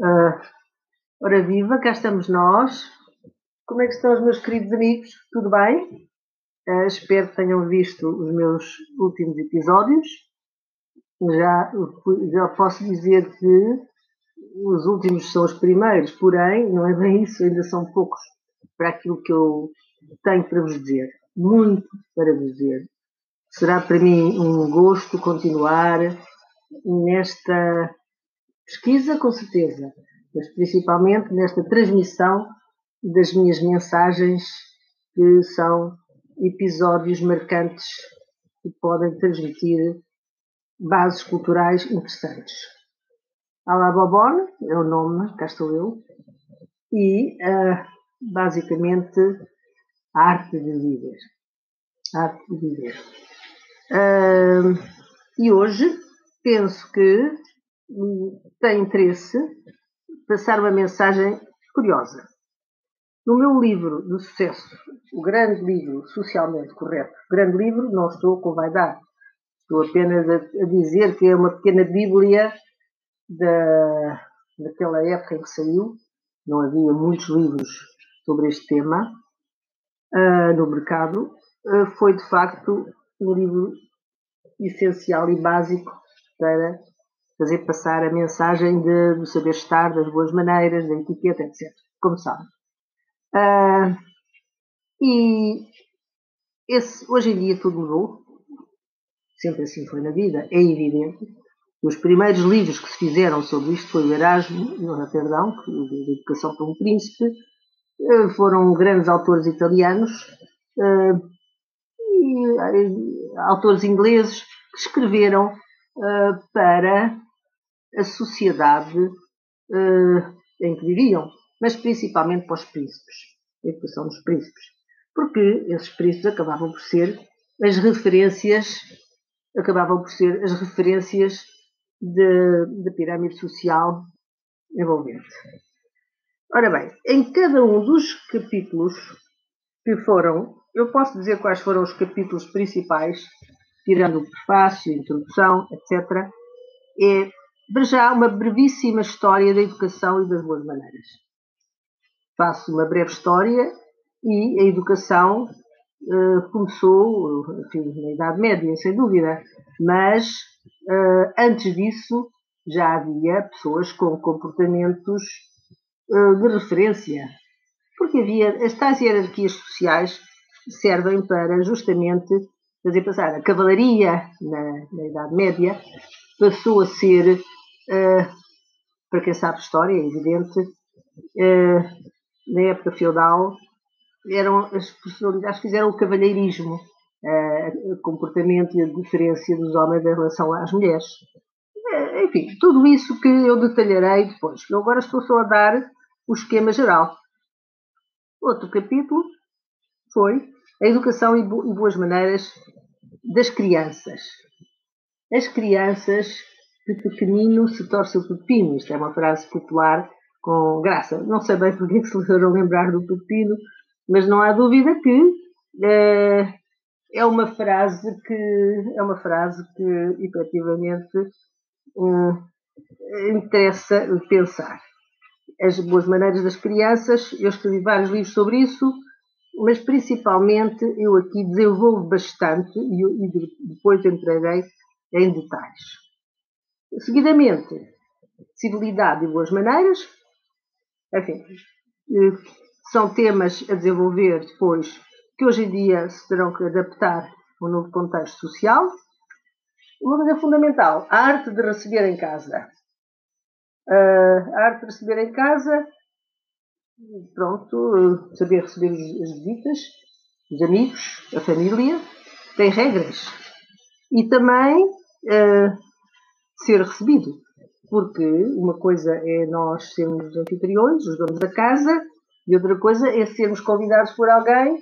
Uh, ora viva, cá estamos nós. Como é que estão os meus queridos amigos? Tudo bem? Uh, espero que tenham visto os meus últimos episódios. Já, já posso dizer que os últimos são os primeiros, porém, não é bem isso, ainda são poucos para aquilo que eu tenho para vos dizer. Muito para vos dizer. Será para mim um gosto continuar nesta pesquisa, com certeza, mas principalmente nesta transmissão das minhas mensagens, que são episódios marcantes que podem transmitir bases culturais interessantes. Alá Bobon é o nome, cá estou eu, e uh, basicamente a arte de viver. A arte de viver. Uh, e hoje penso que tem interesse passar uma mensagem curiosa. No meu livro de sucesso, o grande livro socialmente correto, grande livro, não estou com vaidade, estou apenas a, a dizer que é uma pequena bíblia da, daquela época em que saiu, não havia muitos livros sobre este tema uh, no mercado, uh, foi de facto um livro essencial e básico para fazer passar a mensagem de, do saber estar, das boas maneiras, da etiqueta, etc. Como sabem. Uh, e esse, hoje em dia tudo mudou. Sempre assim foi na vida, é evidente. Os primeiros livros que se fizeram sobre isto foi o Erasmo, no Roterdão, de Educação para um Príncipe. Uh, foram grandes autores italianos uh, e autores ingleses que escreveram para a sociedade uh, em que viviam, mas principalmente para os príncipes, a educação dos príncipes, porque esses príncipes acabavam por ser as referências, acabavam por ser as referências da pirâmide social envolvente. Ora bem, em cada um dos capítulos que foram, eu posso dizer quais foram os capítulos principais, tirando o prefácio, a introdução, etc., é já uma brevíssima história da educação e das boas maneiras. Faço uma breve história e a educação uh, começou enfim, na Idade Média, sem dúvida, mas uh, antes disso já havia pessoas com comportamentos uh, de referência, porque havia as tais hierarquias sociais servem para justamente fazer passar a cavalaria na, na Idade Média passou a ser para quem sabe história, é evidente, uh, na época feudal, eram as personalidades que fizeram o cavalheirismo, uh, o comportamento e a diferença dos homens em relação às mulheres. enfim, tudo isso que eu detalharei depois. Eu agora estou só a dar o esquema geral. Outro capítulo foi a educação e boas maneiras das crianças. As crianças de pequenino se torce o pepino. Isto é uma frase popular com graça. Não sei bem porque é se foram lembrar do pepino, mas não há dúvida que é, é uma frase que é uma frase que efetivamente é, interessa pensar. As boas maneiras das crianças, eu escrevi vários livros sobre isso, mas principalmente eu aqui desenvolvo bastante e, e depois entrarei em detalhes. Seguidamente, civilidade e boas maneiras. Enfim, eh, são temas a desenvolver depois que hoje em dia se terão que adaptar a um novo contexto social. Uma coisa fundamental, a arte de receber em casa. Uh, a arte de receber em casa, pronto, saber receber as visitas, os amigos, a família, tem regras. E também ser recebido. Porque uma coisa é nós sermos os anfitriões, os donos da casa, e outra coisa é sermos convidados por alguém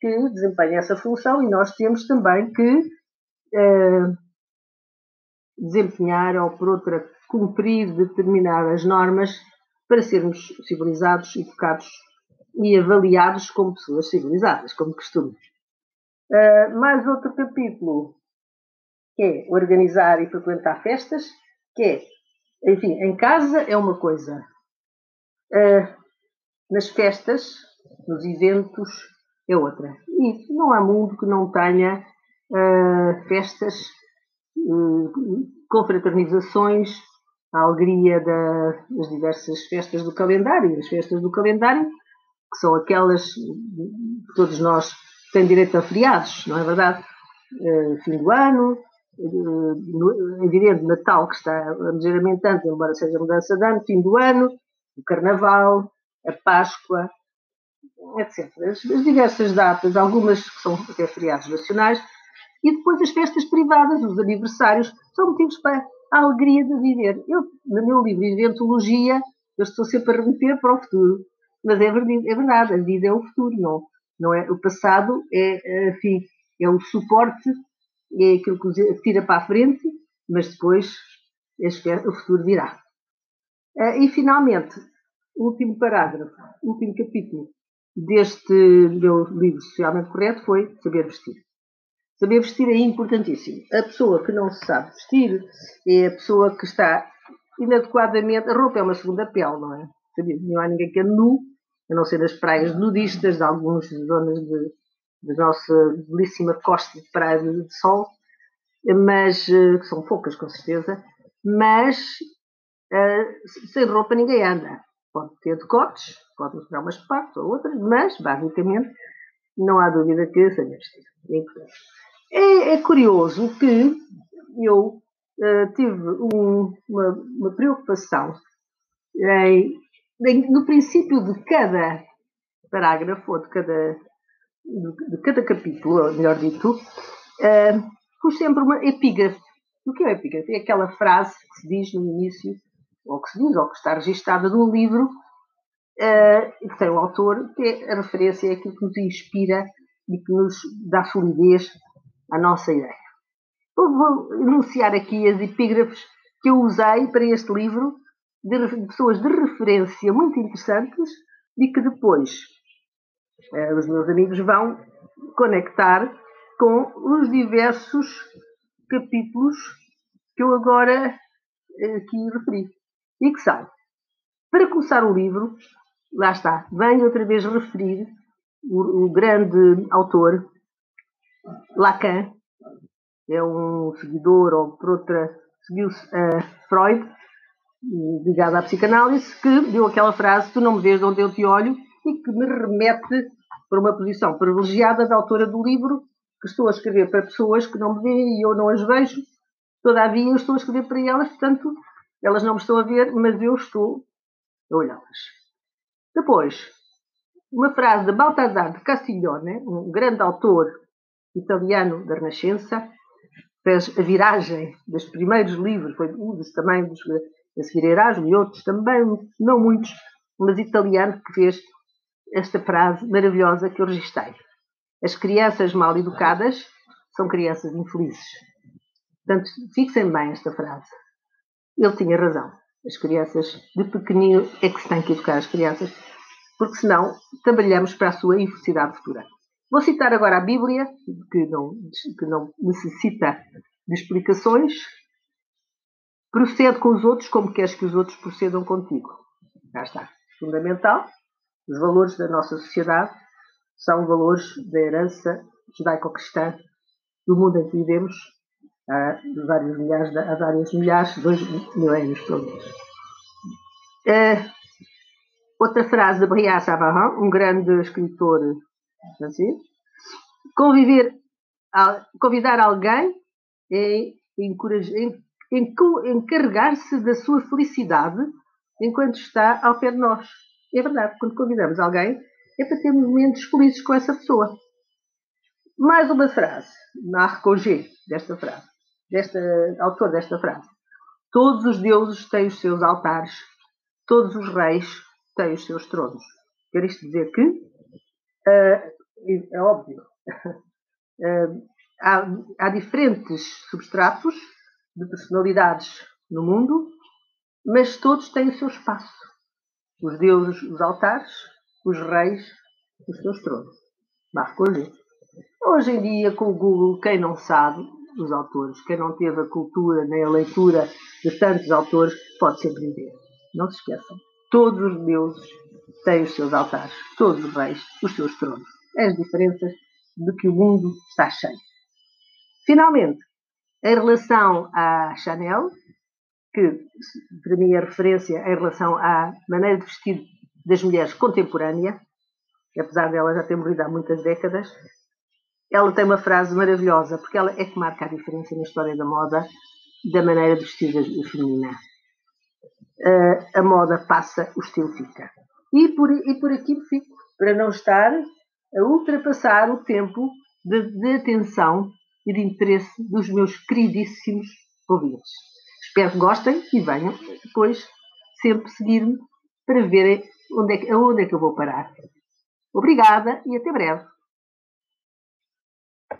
que desempenha essa função e nós temos também que uh, desempenhar ou, por outra, cumprir determinadas normas para sermos civilizados, educados e avaliados como pessoas civilizadas, como costume. Uh, mais outro capítulo que é organizar e frequentar festas, que é, enfim, em casa é uma coisa, Uh, nas festas, nos eventos, é outra. E não há mundo que não tenha uh, festas, uh, confraternizações, a alegria da, das diversas festas do calendário. As festas do calendário, que são aquelas que todos nós temos direito a feriados, não é verdade? Uh, fim do ano, uh, evidente, Natal, que está ligeiramente antes, embora seja mudança de ano, fim do ano, o Carnaval, a Páscoa, etc. As, as diversas datas, algumas que são até feriados nacionais, e depois as festas privadas, os aniversários, são motivos para a alegria de viver. Eu, no meu livro Inventologia, eu estou sempre a remeter para o futuro, mas é verdade, é verdade a vida é o futuro, não, não é? O passado é, enfim, é o suporte, é aquilo que tira para a frente, mas depois o futuro virá. Ah, e finalmente, último parágrafo, último capítulo deste meu livro socialmente correto foi saber vestir. Saber vestir é importantíssimo. A pessoa que não sabe vestir é a pessoa que está inadequadamente. A roupa é uma segunda pele, não é? Não há ninguém que ande nu, a não ser nas praias nudistas de algumas zonas de, da nossa belíssima costa de praia de sol, mas eh, que são poucas com certeza, mas uh, sem roupa ninguém anda. Pode ter decotes, pode mostrar umas partes ou outras, mas, basicamente, não há dúvida que seja vestido. É, é curioso que eu uh, tive um, uma, uma, preocupação em, em, no princípio de cada parágrafo, ou de cada, de, de cada capítulo, melhor dito, uh, pus sempre uma epígrafe. O que é epígrafe? É aquela frase que se diz no início ou que se diz, ou que está registada num livro, uh, que tem o autor, que é a referência é aquilo que nos inspira e que nos dá solidez à nossa ideia. Eu vou enunciar aqui as epígrafes que eu usei para este livro, de pessoas de referência muito interessantes e que depois os meus amigos vão conectar com os diversos capítulos que eu agora aqui referi. E que são, para começar o livro, lá está, venho outra vez referir o, o grande autor, Lacan, é um seguidor, ou por outra, seguiu-se a Freud, ligado à psicanálise, que deu aquela frase: Tu não me vês de onde eu te olho, e que me remete para uma posição privilegiada da autora do livro, que estou a escrever para pessoas que não me veem e eu não as vejo, todavia eu estou a escrever para elas, portanto, elas não me estão a ver, mas eu estou a olhá-las. Depois, uma frase de Baltasar de Castiglione, um grande autor italiano da Renascença, fez a viragem dos primeiros livros, foi um dos também dos a seguir Erasmo e outros também, não muitos, mas italiano, que fez esta frase maravilhosa que eu registrei. As crianças mal educadas são crianças infelizes. Portanto, fixem bem esta frase. Ele tinha razão. As crianças de pequenino é que se tem que educar as crianças, porque senão trabalhamos para a sua infelicidade futura. Vou citar agora a Bíblia, que não, que não necessita de explicações. Procede com os outros como queres que os outros procedam contigo. Já está. Fundamental. Os valores da nossa sociedade são valores da herança judaico-cristã do mundo em que vivemos há vários milhares, há vários milhares, dois milénios pelo menos. Uh, outra frase de Briat Savarin, um grande escritor francês. Conviver, convidar alguém é encarregar-se da sua felicidade enquanto está ao pé de nós. É verdade, quando convidamos alguém é para ter momentos felizes com essa pessoa. Mais uma frase, na G desta frase desta, autor desta frase. Todos os deuses têm os seus altares, todos os reis têm os seus tronos. Quer isto dizer que, uh, é óbvio, uh, há, há diferentes substratos de personalidades no mundo, mas todos têm o seu espaço. Os deuses, os altares, os reis, os seus tronos. Marco Hoje em dia, com o Google, quem não sabe, dos autores. Quem não teve a cultura nem a leitura de tantos autores pode sempre ver. Não se esqueçam. Todos os deuses têm os seus altares, todos os reis os seus tronos. É as diferenças de que o mundo está cheio. Finalmente, em relação à Chanel, que para mim é referência em relação à maneira de vestir das mulheres contemporânea, apesar dela já ter morrido há muitas décadas, ela tem uma frase maravilhosa, porque ela é que marca a diferença na história da moda da maneira de vestir feminina. Uh, a moda passa, o estilo fica. E por, e por aqui fico, para não estar a ultrapassar o tempo de, de atenção e de interesse dos meus queridíssimos ouvintes. Espero que gostem e venham depois sempre seguir-me para verem onde é que, aonde é que eu vou parar. Obrigada e até breve.